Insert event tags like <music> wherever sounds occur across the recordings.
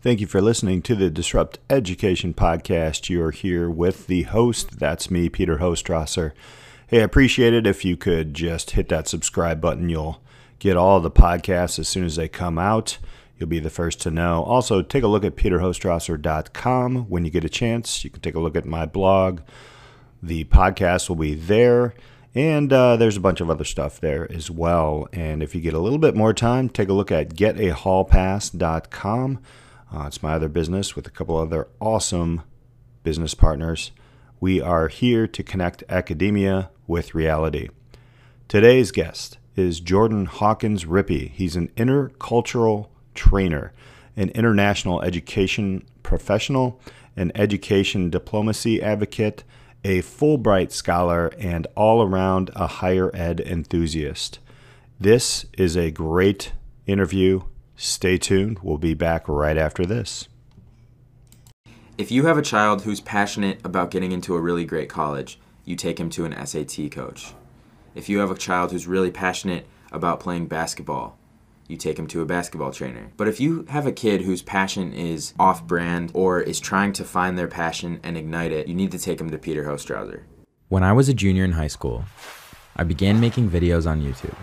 Thank you for listening to the Disrupt Education Podcast. You're here with the host. That's me, Peter Hostrawser. Hey, I appreciate it if you could just hit that subscribe button. You'll get all the podcasts as soon as they come out. You'll be the first to know. Also, take a look at peterhostrawser.com when you get a chance. You can take a look at my blog. The podcast will be there. And uh, there's a bunch of other stuff there as well. And if you get a little bit more time, take a look at getahallpass.com. Uh, it's my other business with a couple other awesome business partners. We are here to connect academia with reality. Today's guest is Jordyn Hawkins Rippey. He's an intercultural trainer, an international education professional, an education diplomacy advocate, a Fulbright scholar, and all around a higher ed enthusiast. This is a great interview Stay tuned. We'll be back right after this. If you have a child who's passionate about getting into a really great college, you take him to an SAT coach. If you have a child who's really passionate about playing basketball, you take him to a basketball trainer. But if you have a kid whose passion is off brand or is trying to find their passion and ignite it, you need to take him to Peter Hostrawser. When I was a junior in high school, I began making videos on YouTube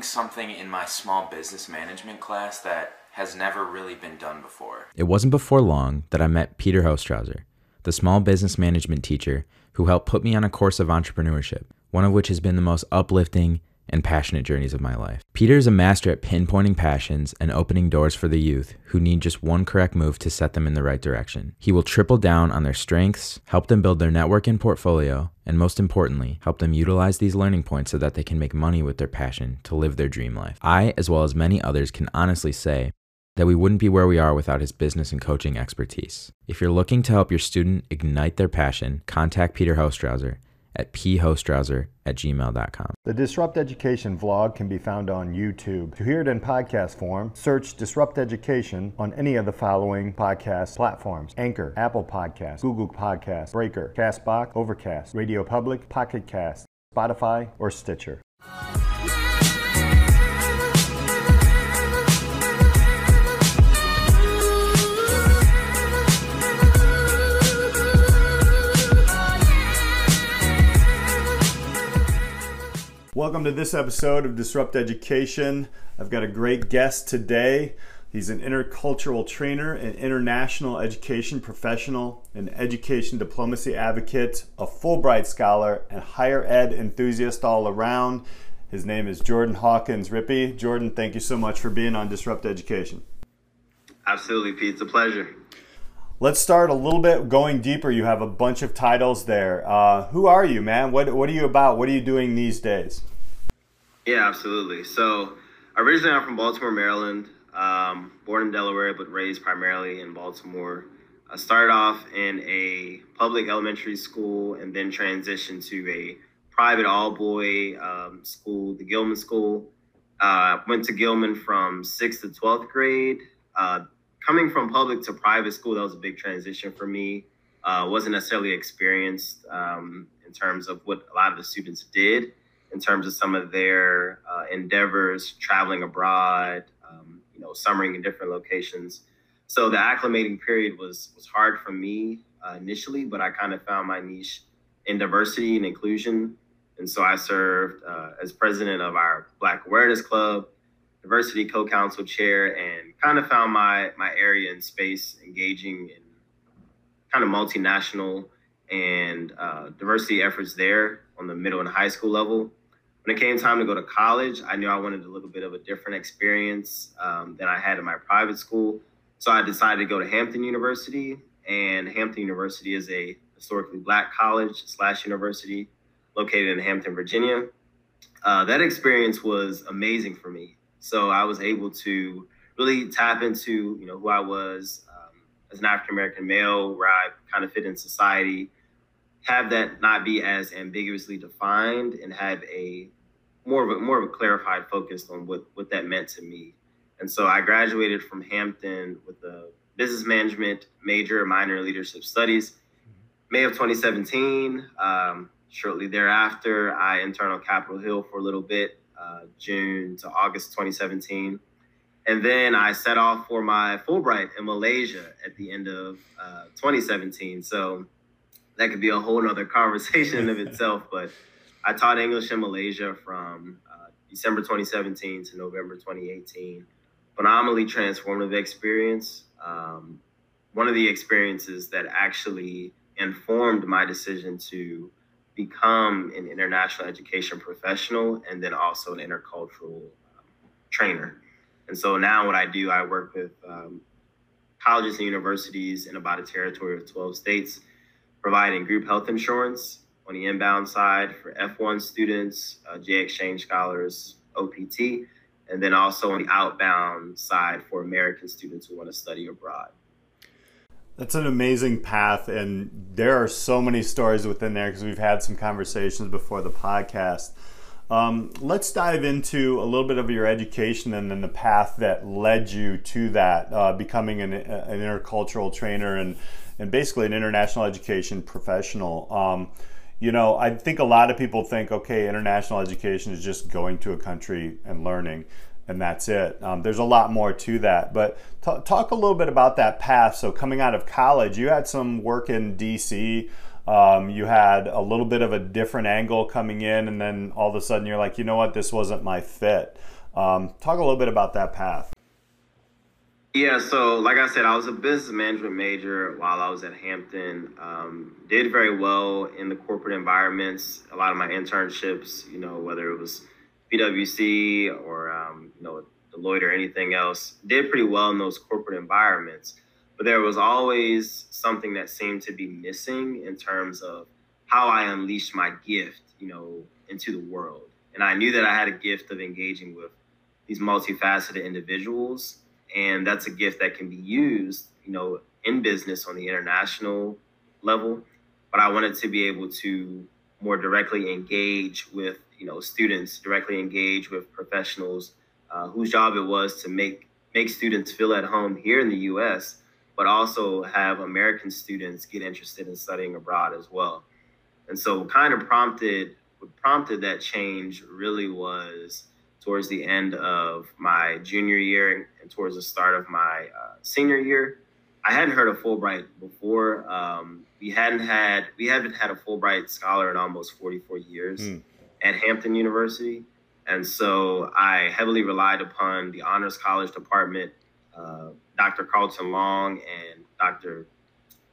doing something in my small business management class that has never really been done before. It wasn't before long that I met Peter Hostrawser, the small business management teacher who helped put me on a course of entrepreneurship, one of which has been the most uplifting and passionate journeys of my life. Peter is a master at pinpointing passions and opening doors for the youth who need just one correct move to set them in the right direction. He will triple down on their strengths, help them build their network and portfolio, and most importantly, help them utilize these learning points so that they can make money with their passion to live their dream life. I, as well as many others, can honestly say that we wouldn't be where we are without his business and coaching expertise. If you're looking to help your student ignite their passion, contact Peter Hostrawser at phostrawser at gmail.com. The Disrupt Education vlog can be found on YouTube. To hear it in podcast form, search Disrupt Education on any of the following podcast platforms Anchor, Apple Podcasts, Google Podcasts, Breaker, Castbox, Overcast, Radio Public, Pocket Cast, Spotify, or Stitcher. Welcome to this episode of Disrupt Education. I've got a great guest today. He's an intercultural trainer, an international education professional, an education diplomacy advocate, a Fulbright scholar, and higher ed enthusiast all around. His name is Jordyn Hawkins Rippey. Jordyn, thank you so much for being on Disrupt Education. Absolutely, Pete. It's a pleasure. Let's start a little bit going deeper. You have a bunch of titles there. Uh, who are you, man? What, what are you about? What are you doing these days? Yeah, absolutely. So originally I'm from Baltimore, Maryland. Um, born in Delaware, but raised primarily in Baltimore. I started off in a public elementary school and then transitioned to a private all boy um, school, the Gilman School. Uh, went to Gilman from sixth to 12th grade. Uh, coming from public to private school, that was a big transition for me. Uh, wasn't necessarily experienced um, in terms of what a lot of the students did in terms of some of their uh, endeavors, traveling abroad, um, you know, summering in different locations. So the acclimating period was was hard for me uh, initially, but I kind of found my niche in diversity and inclusion. And so I served uh, as president of our Black Awareness Club, diversity co-council chair, and kind of found my my area and space engaging in kind of multinational and uh, diversity efforts there on the middle and high school level when it came time to go to college, I knew I wanted a little bit of a different experience um, than I had in my private school. So I decided to go to Hampton University, and Hampton University is a historically black college slash university located in Hampton, Virginia. Uh, that experience was amazing for me. So I was able to really tap into you know who I was um, as an African American male, where I kind of fit in society, have that not be as ambiguously defined and have a more of a more of a clarified focus on what what that meant to me. And so I graduated from Hampton with a business management major, minor in leadership studies. May of 2017. Um, shortly thereafter, I interned on Capitol Hill for a little bit, uh, June to August 2017. And then I set off for my Fulbright in Malaysia at the end of uh, 2017. So that could be a whole nother <laughs> conversation of itself. But I taught English in Malaysia from uh, December 2017 to November 2018. Phenomenally transformative experience. Um, one of the experiences that actually informed my decision to become an international education professional and then also an intercultural um, trainer. And so now what I do, I work with um, colleges and universities in about a territory of 12 states, providing group health insurance on the inbound side for F1 students, uh, J exchange scholars, OPT, and then also on the outbound side for American students who want to study abroad. That's an amazing path, and there are so many stories within there because we've had some conversations before the podcast. Um, let's dive into a little bit of your education and then the path that led you to that, uh, becoming an, an, intercultural trainer and, and basically an international education professional. Um, you know, I think a lot of people think, okay, international education is just going to a country and learning and that's it. Um, there's a lot more to that. But t- talk a little bit about that path. So, coming out of college, you had some work in DC. Um, you had a little bit of a different angle coming in, and then all of a sudden you're like, you know what, this wasn't my fit. Um, talk a little bit about that path. Yeah, so like I said, I was a business management major while I was at Hampton. Um, did very well in the corporate environments. A lot of my internships, you know, whether it was PwC or um, you know Deloitte or anything else, did pretty well in those corporate environments. But there was always something that seemed to be missing in terms of how I unleashed my gift, you know, into the world. And I knew that I had a gift of engaging with these multifaceted individuals, and that's a gift that can be used, you know, in business on the international level. But I wanted to be able to more directly engage with you know students directly engage with professionals uh, whose job it was to make make students feel at home here in the U.S., but also have American students get interested in studying abroad as well. And so, kind of prompted what prompted that change really was towards the end of my junior year and towards the start of my uh, senior year. I hadn't heard of Fulbright before. Um, we hadn't had we haven't had a Fulbright scholar in almost 44 years. Mm at Hampton University. And so I heavily relied upon the Honors College Department, uh, Dr. Carlton Long and Dr.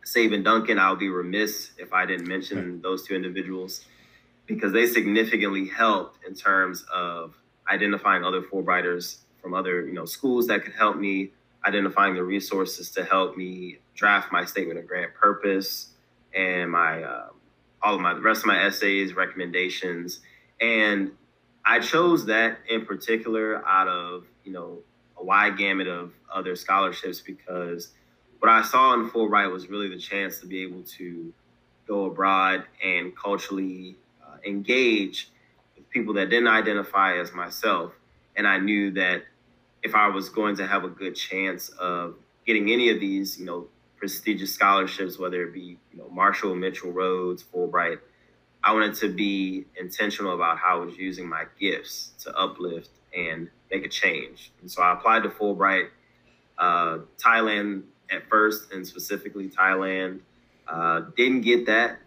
Sabin Duncan. I'll be remiss if I didn't mention those two individuals because they significantly helped in terms of identifying other Fulbrighters from other you know schools that could help me, identifying the resources to help me draft my statement of grant purpose and my uh, all of my the rest of my essays, recommendations, and I chose that in particular out of, you know, a wide gamut of other scholarships because what I saw in Fulbright was really the chance to be able to go abroad and culturally uh, engage people that didn't identify as myself. And I knew that if I was going to have a good chance of getting any of these, you know, prestigious scholarships, whether it be, you know, Marshall, Mitchell Rhodes, Fulbright, I wanted to be intentional about how I was using my gifts to uplift and make a change. And so I applied to Fulbright, uh, Thailand at first, and specifically Thailand. Uh, didn't get that.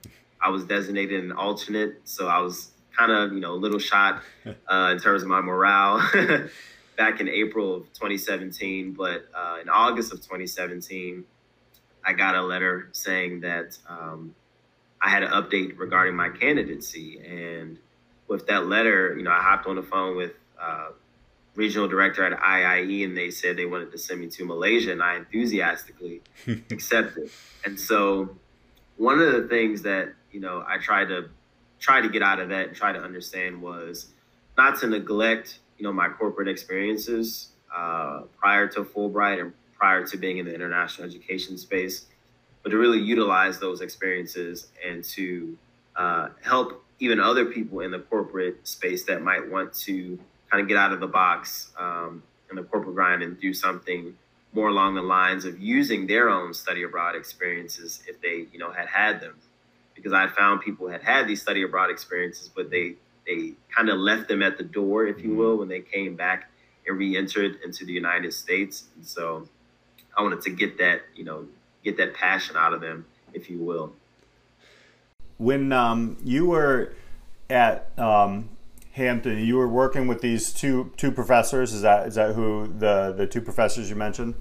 I was designated an alternate, so I was kind of you know a little shot <laughs> uh, in terms of my morale <laughs> back in April of 2017. But uh, in August of 2017, I got a letter saying that um, I had an update regarding my candidacy. And with that letter, you know, I hopped on the phone with uh, regional director at IIE, and they said they wanted to send me to Malaysia, and I enthusiastically <laughs> accepted. And so, one of the things that you know I tried to try to get out of that and try to understand was not to neglect you know my corporate experiences uh, prior to Fulbright and prior to being in the international education space but to really utilize those experiences and to uh, help even other people in the corporate space that might want to kind of get out of the box um, in the corporate grind and do something more along the lines of using their own study abroad experiences if they you know had had them because i found people had had these study abroad experiences but they they kind of left them at the door if you mm-hmm. will when they came back and re-entered into the United States. And so I wanted to get that, you know, get that passion out of them, if you will. When um, you were at um, Hampton, you were working with these two two professors. Is that is that who the the two professors you mentioned?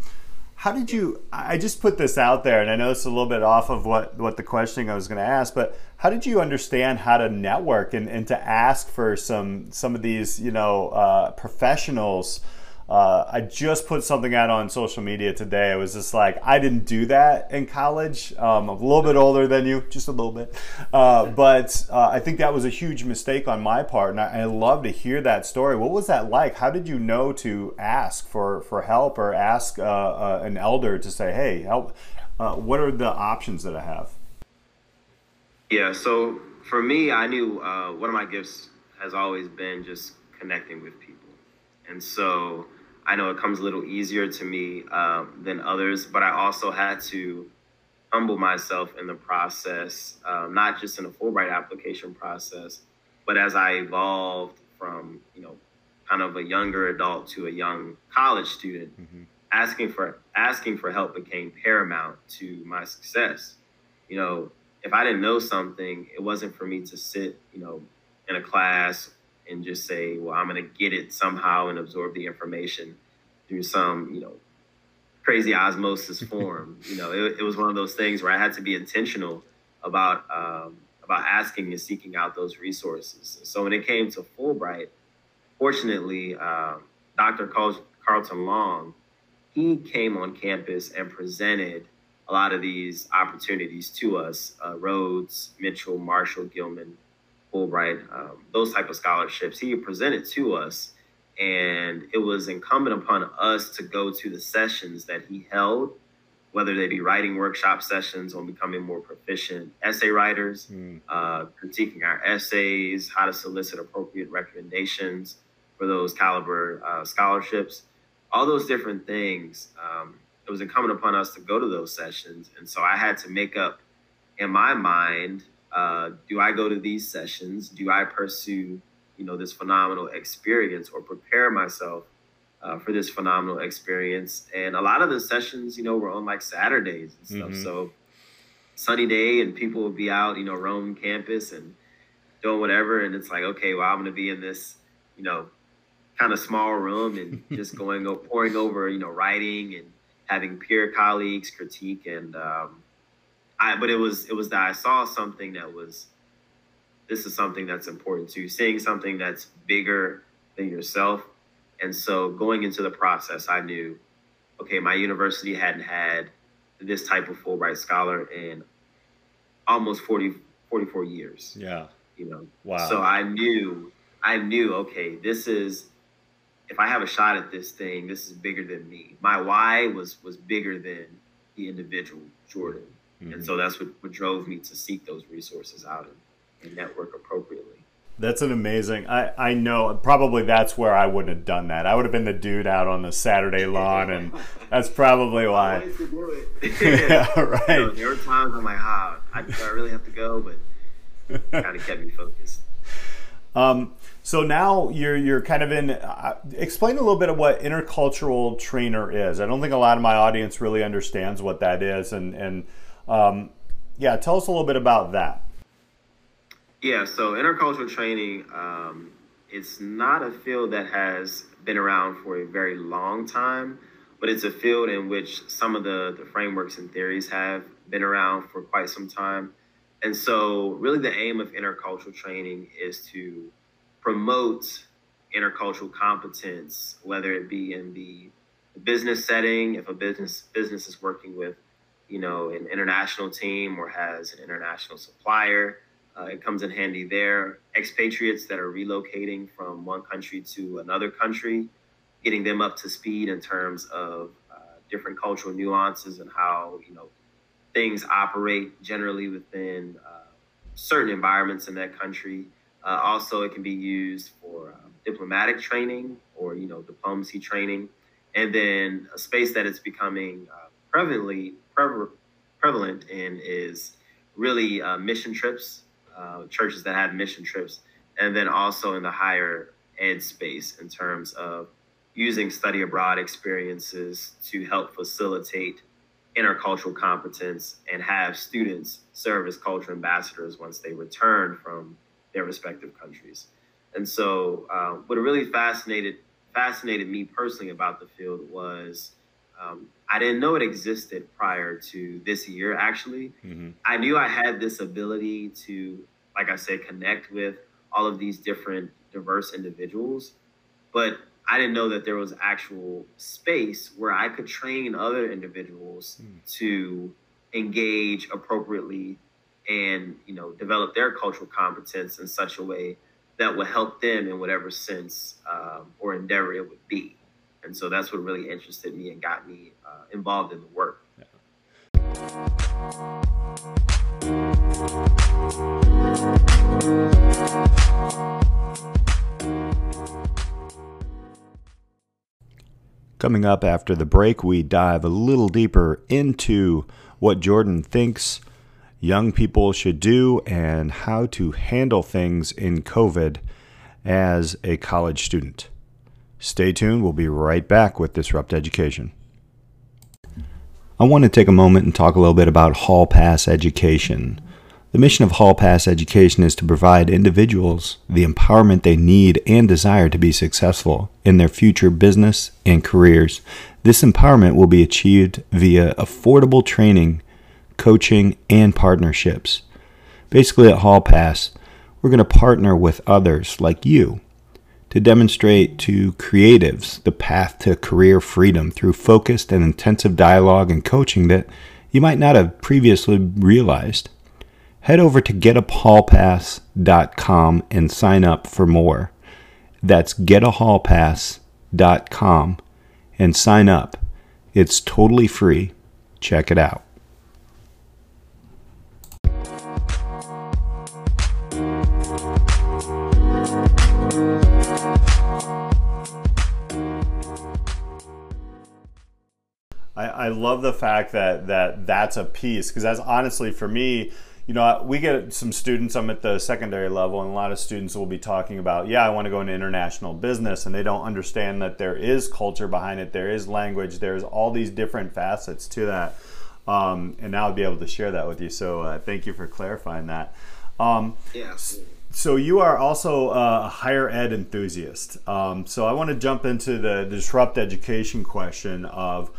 How did you? I just put this out there, and I know it's a little bit off of what what the questioning I was going to ask, but how did you understand how to network and, and to ask for some some of these you know uh, professionals? Uh, I just put something out on social media today. It was just like I didn't do that in college. Um, I'm a little bit older than you, just a little bit, uh, <laughs> but uh, I think that was a huge mistake on my part, and I, I, love to hear that story. What was that like? How did you know to ask for for help or ask uh, uh, an elder to say, "Hey, help"? Uh, what are the options that I have? Yeah, so for me, I knew one of my gifts has always been just connecting with people, and so I know it comes a little easier to me um, than others, but I also had to humble myself in the process, um, not just in the Fulbright application process, but as I evolved from, you know, kind of a younger adult to a young college student, mm-hmm. asking for asking for help became paramount to my success. You know, if I didn't know something, it wasn't for me to sit, you know, in a class and just say, well, I'm going to get it somehow and absorb the information through some, you know, crazy osmosis <laughs> form. you know, it, it, was one of those things where I had to be intentional about um, about asking and seeking out those resources. So when it came to Fulbright, fortunately, uh, Dr. Carlton Long, he came on campus and presented a lot of these opportunities to us: uh, Rhodes, Mitchell, Marshall, Gilman, Fulbright, um, those type of scholarships. He presented to us, and it was incumbent upon us to go to the sessions that he held, whether they be writing workshop sessions on becoming more proficient essay writers, mm. uh, critiquing our essays, how to solicit appropriate recommendations for those caliber uh, scholarships, all those different things. Um, it was incumbent upon us to go to those sessions, and so I had to make up in my mind uh, do I go to these sessions? Do I pursue, you know, this phenomenal experience or prepare myself uh, for this phenomenal experience? And a lot of the sessions, you know, were on like Saturdays and stuff. Mm-hmm. So sunny day and people would be out, you know, roaming campus and doing whatever. And it's like, okay, well, I'm going to be in this, you know, kind of small room and <laughs> just going, pouring over, you know, writing and having peer colleagues critique and, um, I but it was it was that I saw something that was this is something that's important to you, seeing something that's bigger than yourself. And so going into the process, I knew, okay, my university hadn't had this type of Fulbright scholar in almost 40, 44 years. Yeah. You know, wow. So I knew, I knew, okay, this is, if I have a shot at this thing, this is bigger than me. My why was, was bigger than the individual Jordyn. Mm-hmm. And so that's what, what drove me to seek those resources out and, and network appropriately. That's an amazing. I, I know probably that's where I wouldn't have done that. I would have been the dude out on the Saturday lawn, and <laughs> that's probably why. <laughs> yeah, <laughs> right. You know, there were times I'm like, ah, I, I really have to go, but kind of kept me focused. Um, so now you're you're kind of in. Uh, explain a little bit of what intercultural trainer is. I don't think a lot of my audience really understands what that is, and and um, yeah, tell us a little bit about that. Yeah, so intercultural training, um, it's not a field that has been around for a very long time, but it's a field in which some of the, the frameworks and theories have been around for quite some time. And so, really, the aim of intercultural training is to promote intercultural competence, whether it be in the business setting, if a business business is working with you know, an international team or has an international supplier. Uh, it comes in handy there. Expatriates that are relocating from one country to another country, getting them up to speed in terms of uh, different cultural nuances and how, you know, things operate generally within uh, certain environments in that country. Uh, also, it can be used for um, diplomatic training or, you know, diplomacy training. And then a space that it's becoming uh, prevalently prevalent in is really uh, mission trips, uh, churches that have mission trips, and then also in the higher ed space in terms of using study abroad experiences to help facilitate intercultural competence and have students serve as culture ambassadors once they return from their respective countries. And so, uh, what really fascinated fascinated me personally about the field was um, I didn't know it existed prior to this year. Actually, mm-hmm. I knew I had this ability to, like I said, connect with all of these different diverse individuals, but I didn't know that there was actual space where I could train other individuals mm. to engage appropriately and you know develop their cultural competence in such a way that would help them in whatever sense um, or endeavor it would be. And so that's what really interested me and got me uh, involved in the work. Coming up after the break, we dive a little deeper into what Jordyn thinks young people should do and how to handle things in COVID as a college student. Stay tuned, we'll be right back with Disrupt Education. I want to take a moment and talk a little bit about Hall Pass Education. The mission of Hall Pass Education is to provide individuals the empowerment they need and desire to be successful in their future business and careers. This empowerment will be achieved via affordable training, coaching, and partnerships. Basically, at Hall Pass, we're going to partner with others like you to demonstrate to creatives the path to career freedom through focused and intensive dialogue and coaching that you might not have previously realized head over to getahallpass.com and sign up for more. That's getahallpass.com and sign up. It's totally free. Check it out. I, I love the fact that, that that's a piece because that's honestly for me you know, we get some students, I'm at the secondary level, and a lot of students will be talking about, yeah, I want to go into international business, and they don't understand that there is culture behind it, there is language, there's all these different facets to that. Um, and now I'll be able to share that with you. So uh, thank you for clarifying that. Um, yeah. So you are also a higher ed enthusiast. Um, so I want to jump into the disrupt education question of,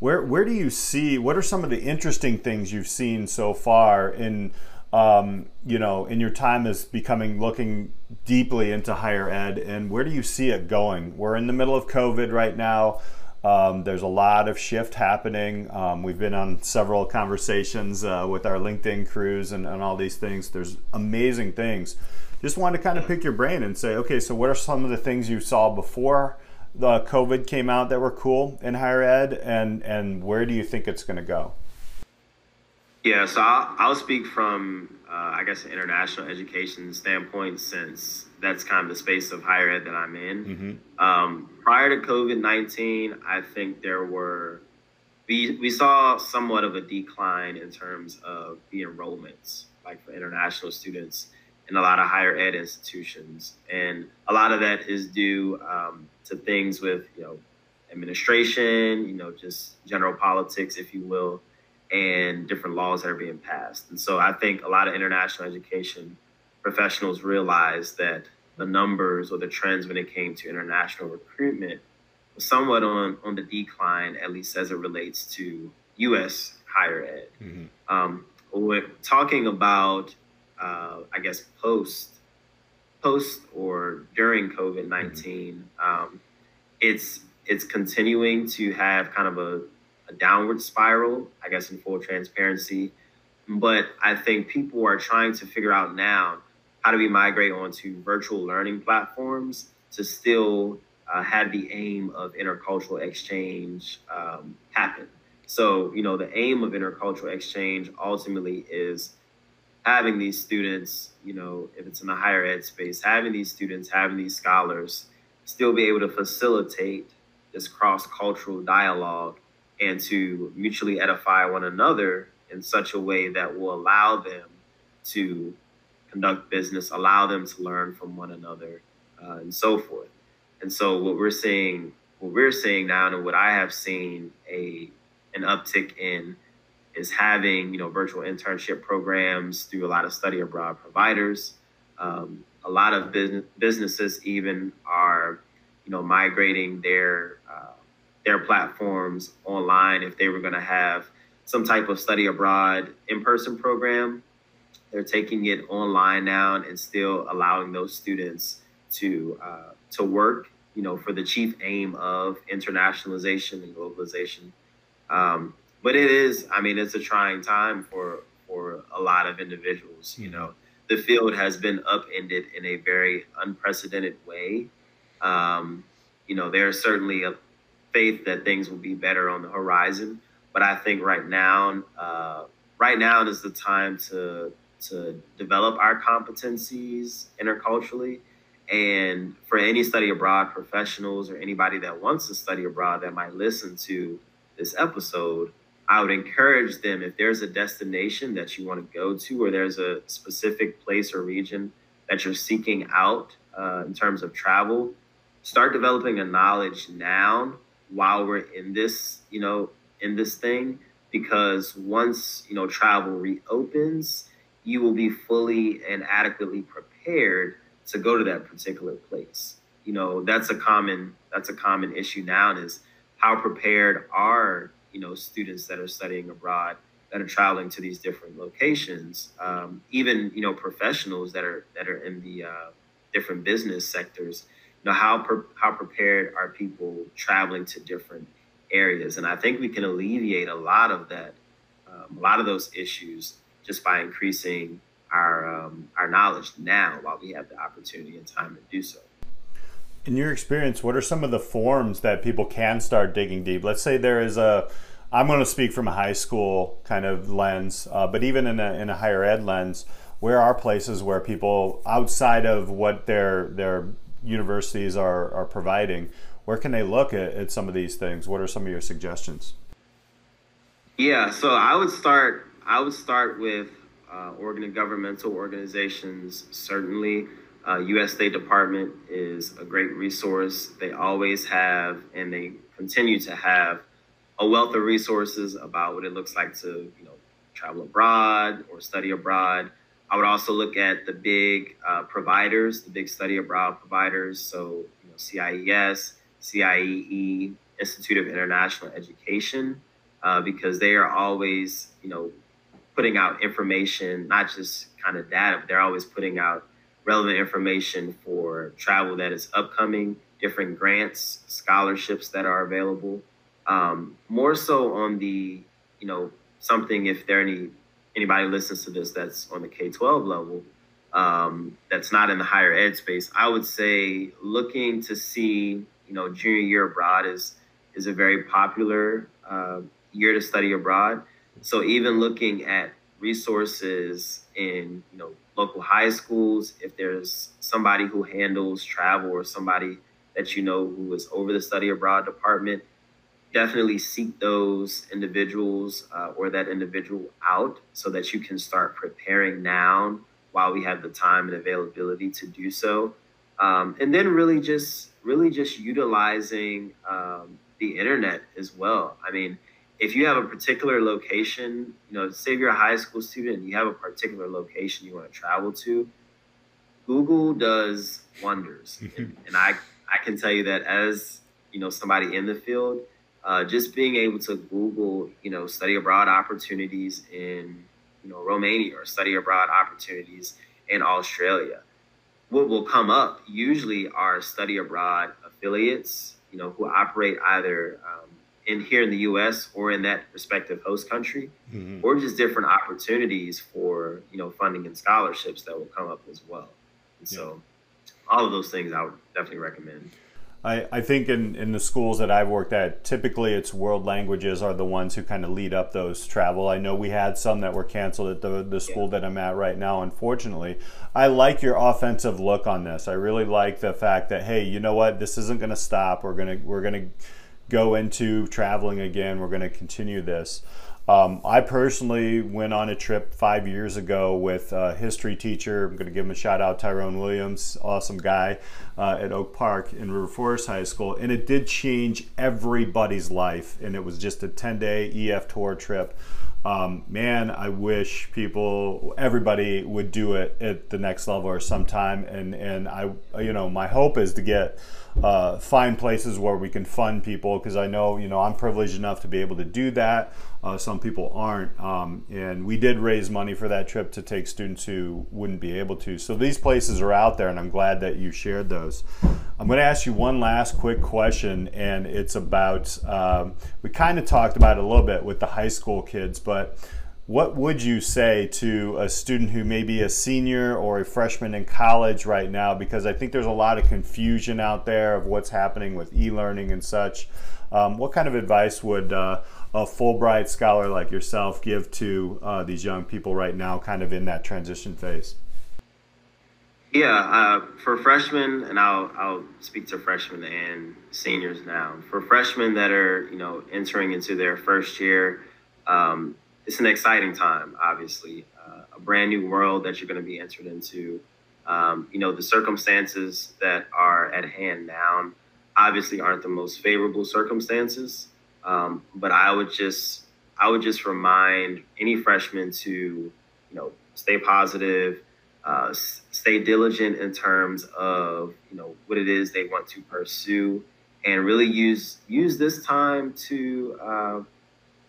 where where do you see what are some of the interesting things you've seen so far in um, you know in your time as becoming looking deeply into higher ed and where do you see it going? We're in the middle of COVID right now. Um, there's a lot of shift happening. Um, we've been on several conversations uh, with our LinkedIn crews and, and all these things. There's amazing things. Just wanted to kind of pick your brain and say, okay, so what are some of the things you saw before the COVID came out that were cool in higher ed, and and where do you think it's going to go? Yeah, so I'll, I'll speak from uh, I guess an international education standpoint, since that's kind of the space of higher ed that I'm in. Mm-hmm. Um, prior to COVID nineteen, I think there were we we saw somewhat of a decline in terms of the enrollments, like for international students in a lot of higher ed institutions. And a lot of that is due um, to things with, you know, administration, you know, just general politics, if you will, and different laws that are being passed. And so I think a lot of international education professionals realize that the numbers or the trends when it came to international recruitment was somewhat on, on the decline, at least as it relates to U.S. higher ed. Mm-hmm. Um, we're talking about uh, I guess post post or during COVID 19 mm-hmm. um, it's it's continuing to have kind of a, a downward spiral. I guess in full transparency, but I think people are trying to figure out now how do we migrate onto virtual learning platforms to still uh, have the aim of intercultural exchange um, happen. So, you know, the aim of intercultural exchange ultimately is having these students, you know, if it's in the higher ed space, having these students, having these scholars still be able to facilitate this cross cultural dialogue and to mutually edify one another in such a way that will allow them to conduct business, allow them to learn from one another, uh, and so forth. And so, what we're seeing what we're seeing now and what I have seen a an uptick in is having you know virtual internship programs through a lot of study abroad providers. Um, a lot of business businesses even are you know migrating their uh, their platforms online if they were going to have some type of study abroad in person program. They're taking it online now and still allowing those students to uh, to work you know, for the chief aim of internationalization and globalization. Um, but it is, I mean, it's a trying time for for a lot of individuals. You know, the field has been upended in a very unprecedented way. Um, you know, there's certainly a faith that things will be better on the horizon, but I think right now, uh, right now is the time to to develop our competencies interculturally and for any study abroad professionals or anybody that wants to study abroad that might listen to this episode, I would encourage them if there's a destination that you want to go to or there's a specific place or region that you're seeking out uh, in terms of travel, start developing a knowledge now while we're in this, you know, in this thing because once, you know, travel reopens, you will be fully and adequately prepared to go to that particular place. You know, that's a common that's a common issue now is how prepared are you know students that are studying abroad that are traveling to these different locations, um, even you know professionals that are that are in the uh, different business sectors. You know how pre- how prepared are people traveling to different areas, and I think we can alleviate a lot of that, um, a lot of those issues just by increasing our um, our knowledge now while we have the opportunity and time to do so. In your experience, what are some of the forms that people can start digging deep? Let's say there is a I'm going to speak from a high school kind of lens, uh, but even in a, in a higher ed lens, where are places where people outside of what their their universities are, are providing, where can they look at, at some of these things? What are some of your suggestions? Yeah, so I would start I would start with uh, organ governmental organizations, certainly. Uh, U.S. State Department is a great resource. They always have, and they continue to have, a wealth of resources about what it looks like to, you know, travel abroad or study abroad. I would also look at the big uh, providers, the big study abroad providers. So, you know, CIES, CIEE, Institute of International Education, uh, because they are always, you know, putting out information, not just kind of data, but they're always putting out relevant information for travel that is upcoming, different grants, scholarships that are available. Um, more so on the, you know, something if there any anybody listens to this that's on the K twelve level, um, that's not in the higher ed space, I would say looking to see, you know, junior year abroad is is a very popular uh, year to study abroad. So even looking at resources in you know local high schools, if there's somebody who handles travel or somebody that you know who is over the study abroad department, definitely seek those individuals uh, or that individual out so that you can start preparing now while we have the time and availability to do so. Um, and then really just really just utilizing um, the internet as well. I mean, if you have a particular location, you know, say you're a high school student and you have a particular location you want to travel to, Google does wonders. <laughs> and, and, I, I can tell you that as, you know, somebody in the field, uh, just being able to Google, you know, study abroad opportunities in, you know, Romania or study abroad opportunities in Australia. What will come up usually are study abroad affiliates, you know, who operate either um, in here in the U.S. or in that respective host country, mm-hmm. or just different opportunities for you know funding and scholarships that will come up as well. And yeah. so, all of those things I would definitely recommend. I, I think in, in the schools that I've worked at, typically it's world languages are the ones who kind of lead up those travel. I know we had some that were canceled at the, the school yeah. that I'm at right now, unfortunately. I like your offensive look on this. I really like the fact that, hey, you know what, this isn't going to stop. We're going to, we're going to, go into traveling again. We're going to continue this. Um, I personally went on a trip five years ago with a history teacher. I'm going to give him a shout out, Tyrone Williams, awesome guy uh, at Oak Park in River Forest High School. And it did change everybody's life. And it was just a 10 day EF tour trip. Um, man, I wish people, everybody would do it at the next level or sometime. And, and I, you know, my hope is to get uh, find places where we can fund people because I know you know I'm privileged enough to be able to do that. Uh, some people aren't, um, and we did raise money for that trip to take students who wouldn't be able to. So these places are out there, and I'm glad that you shared those. I'm going to ask you one last quick question, and it's about um, we kind of talked about it a little bit with the high school kids, but what would you say to a student who may be a senior or a freshman in college right now? Because I think there's a lot of confusion out there of what's happening with e-learning and such. Um, what kind of advice would uh, a Fulbright scholar like yourself give to uh, these young people right now, kind of in that transition phase? Yeah, uh, for freshmen, and I'll I'll speak to freshmen and seniors now. For freshmen that are you know entering into their first year, um, it's an exciting time, obviously, uh, a brand new world that you're going to be entered into. Um, you know, the circumstances that are at hand now obviously aren't the most favorable circumstances. Um, but I would just, I would just remind any freshman to, you know, stay positive, uh, stay diligent in terms of, you know, what it is they want to pursue, and really use use this time to uh,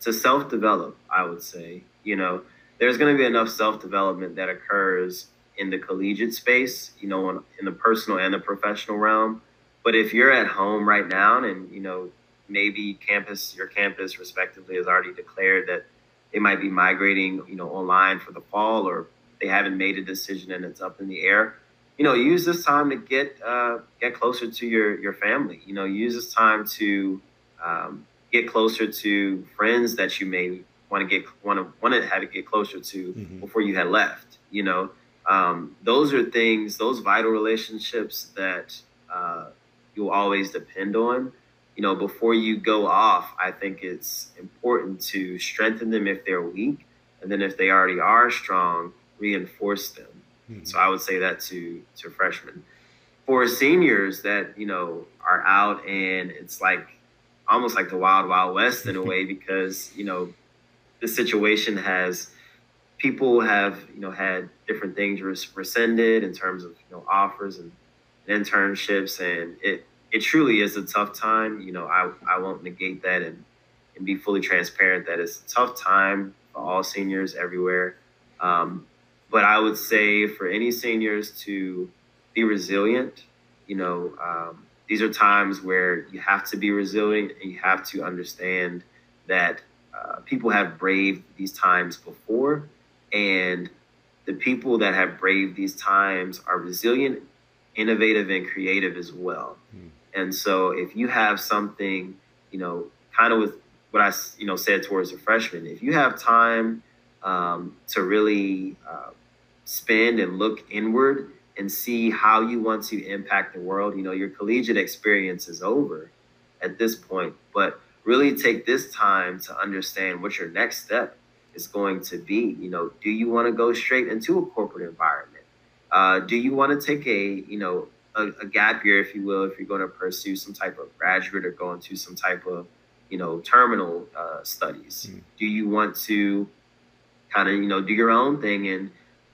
to self develop, I would say. You know, there's going to be enough self development that occurs in the collegiate space, you know, in, in the personal and the professional realm. But if you're at home right now and, you know, maybe campus, your campus respectively has already declared that they might be migrating, you know, online for the fall or they haven't made a decision and it's up in the air. You know, use this time to get uh, get closer to your your family. You know, use this time to um, get closer to friends that you may want to get want to want to have to get closer to mm-hmm. before you had left. You know, um, those are things, those vital relationships that uh, you'll always depend on. You know, before you go off, I think it's important to strengthen them if they're weak, and then if they already are strong, reinforce them. Mm-hmm. So I would say that to to freshmen. For seniors that you know are out and it's like almost like the wild wild west in a <laughs> way because you know the situation has people have you know had different things res- rescinded in terms of you know offers and, and internships and it it truly is a tough time you know i i won't negate that and and be fully transparent that it's a tough time for all seniors everywhere. Um, but i would say for any seniors to be resilient you know um, these are times where you have to be resilient and you have to understand that uh, people have braved these times before and the people that have braved these times are resilient innovative and creative as well mm. and so if you have something you know kind of with what i you know said towards the freshman if you have time um, to really uh, spend and look inward and see how you want to impact the world. You know, your collegiate experience is over at this point, but really take this time to understand what your next step is going to be. You know, do you want to go straight into a corporate environment? Uh, do you want to take a, you know, a, a, gap year, if you will, if you're going to pursue some type of graduate or go into some type of, you know, terminal uh, studies? Mm. Do you want to kind of, you know, do your own thing and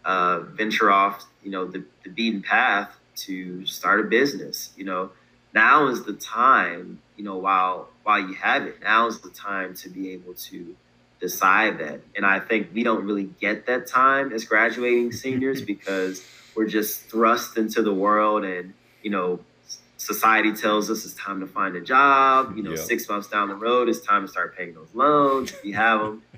uh, venture off, you know, the, the beaten path to start a business. You know, now is the time, you know, while while you have it, now is the time to be able to decide that. And I think we don't really get that time as graduating seniors <laughs> because we're just thrust into the world and, you know, society tells us it's time to find a job. You know, yep. six months down the road, it's time to start paying those loans if you have them. <laughs>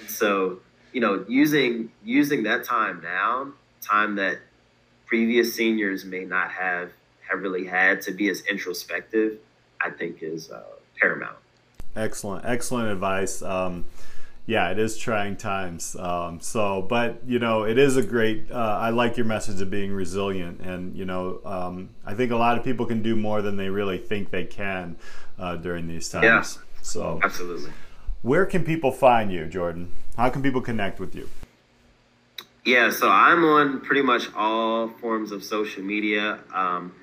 And so you know, using using that time now, time that previous seniors may not have have really had to be as introspective, I think is uh, paramount. Excellent, excellent advice. Um, yeah, it is trying times. Um, so, but you know, it is a great. Uh, I like your message of being resilient, and you know, um, I think a lot of people can do more than they really think they can. uh, during these times. Yeah. So, Absolutely. Where can people find you, Jordyn? How can people connect with you? Yeah, so I'm on pretty much all forms of social media. Um,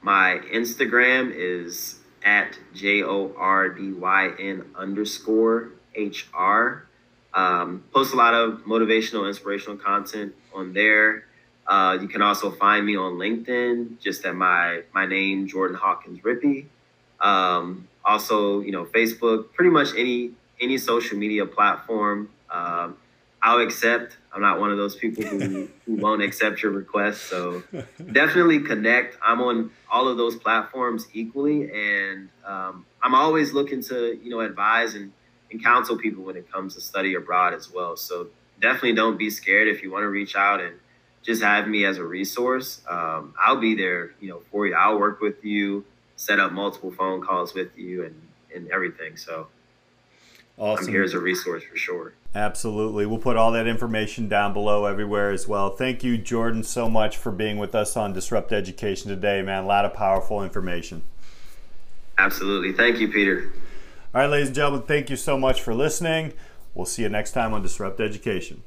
my Instagram is at J O R D Y N underscore H R. Um, post a lot of motivational, inspirational content on there. Uh, you can also find me on LinkedIn, just at my my name, Jordyn Hawkins Rippey. Um, also, you know, Facebook, pretty much any any social media platform. Um, I'll accept. I'm not one of those people who, <laughs> who won't accept your request. So definitely connect. I'm on all of those platforms equally, and um, I'm always looking to you know advise and, and counsel people when it comes to study abroad as well. So definitely don't be scared if you want to reach out and just have me as a resource. Um, I'll be there, you know, for you. I'll work with you, set up multiple phone calls with you, and and everything. So Awesome. I'm here as a resource for sure. Absolutely. We'll put all that information down below everywhere as well. Thank you, Jordyn, so much for being with us on Disrupt Education today, man. A lot of powerful information. Absolutely. Thank you, Peter. All right, ladies and gentlemen, thank you so much for listening. We'll see you next time on Disrupt Education.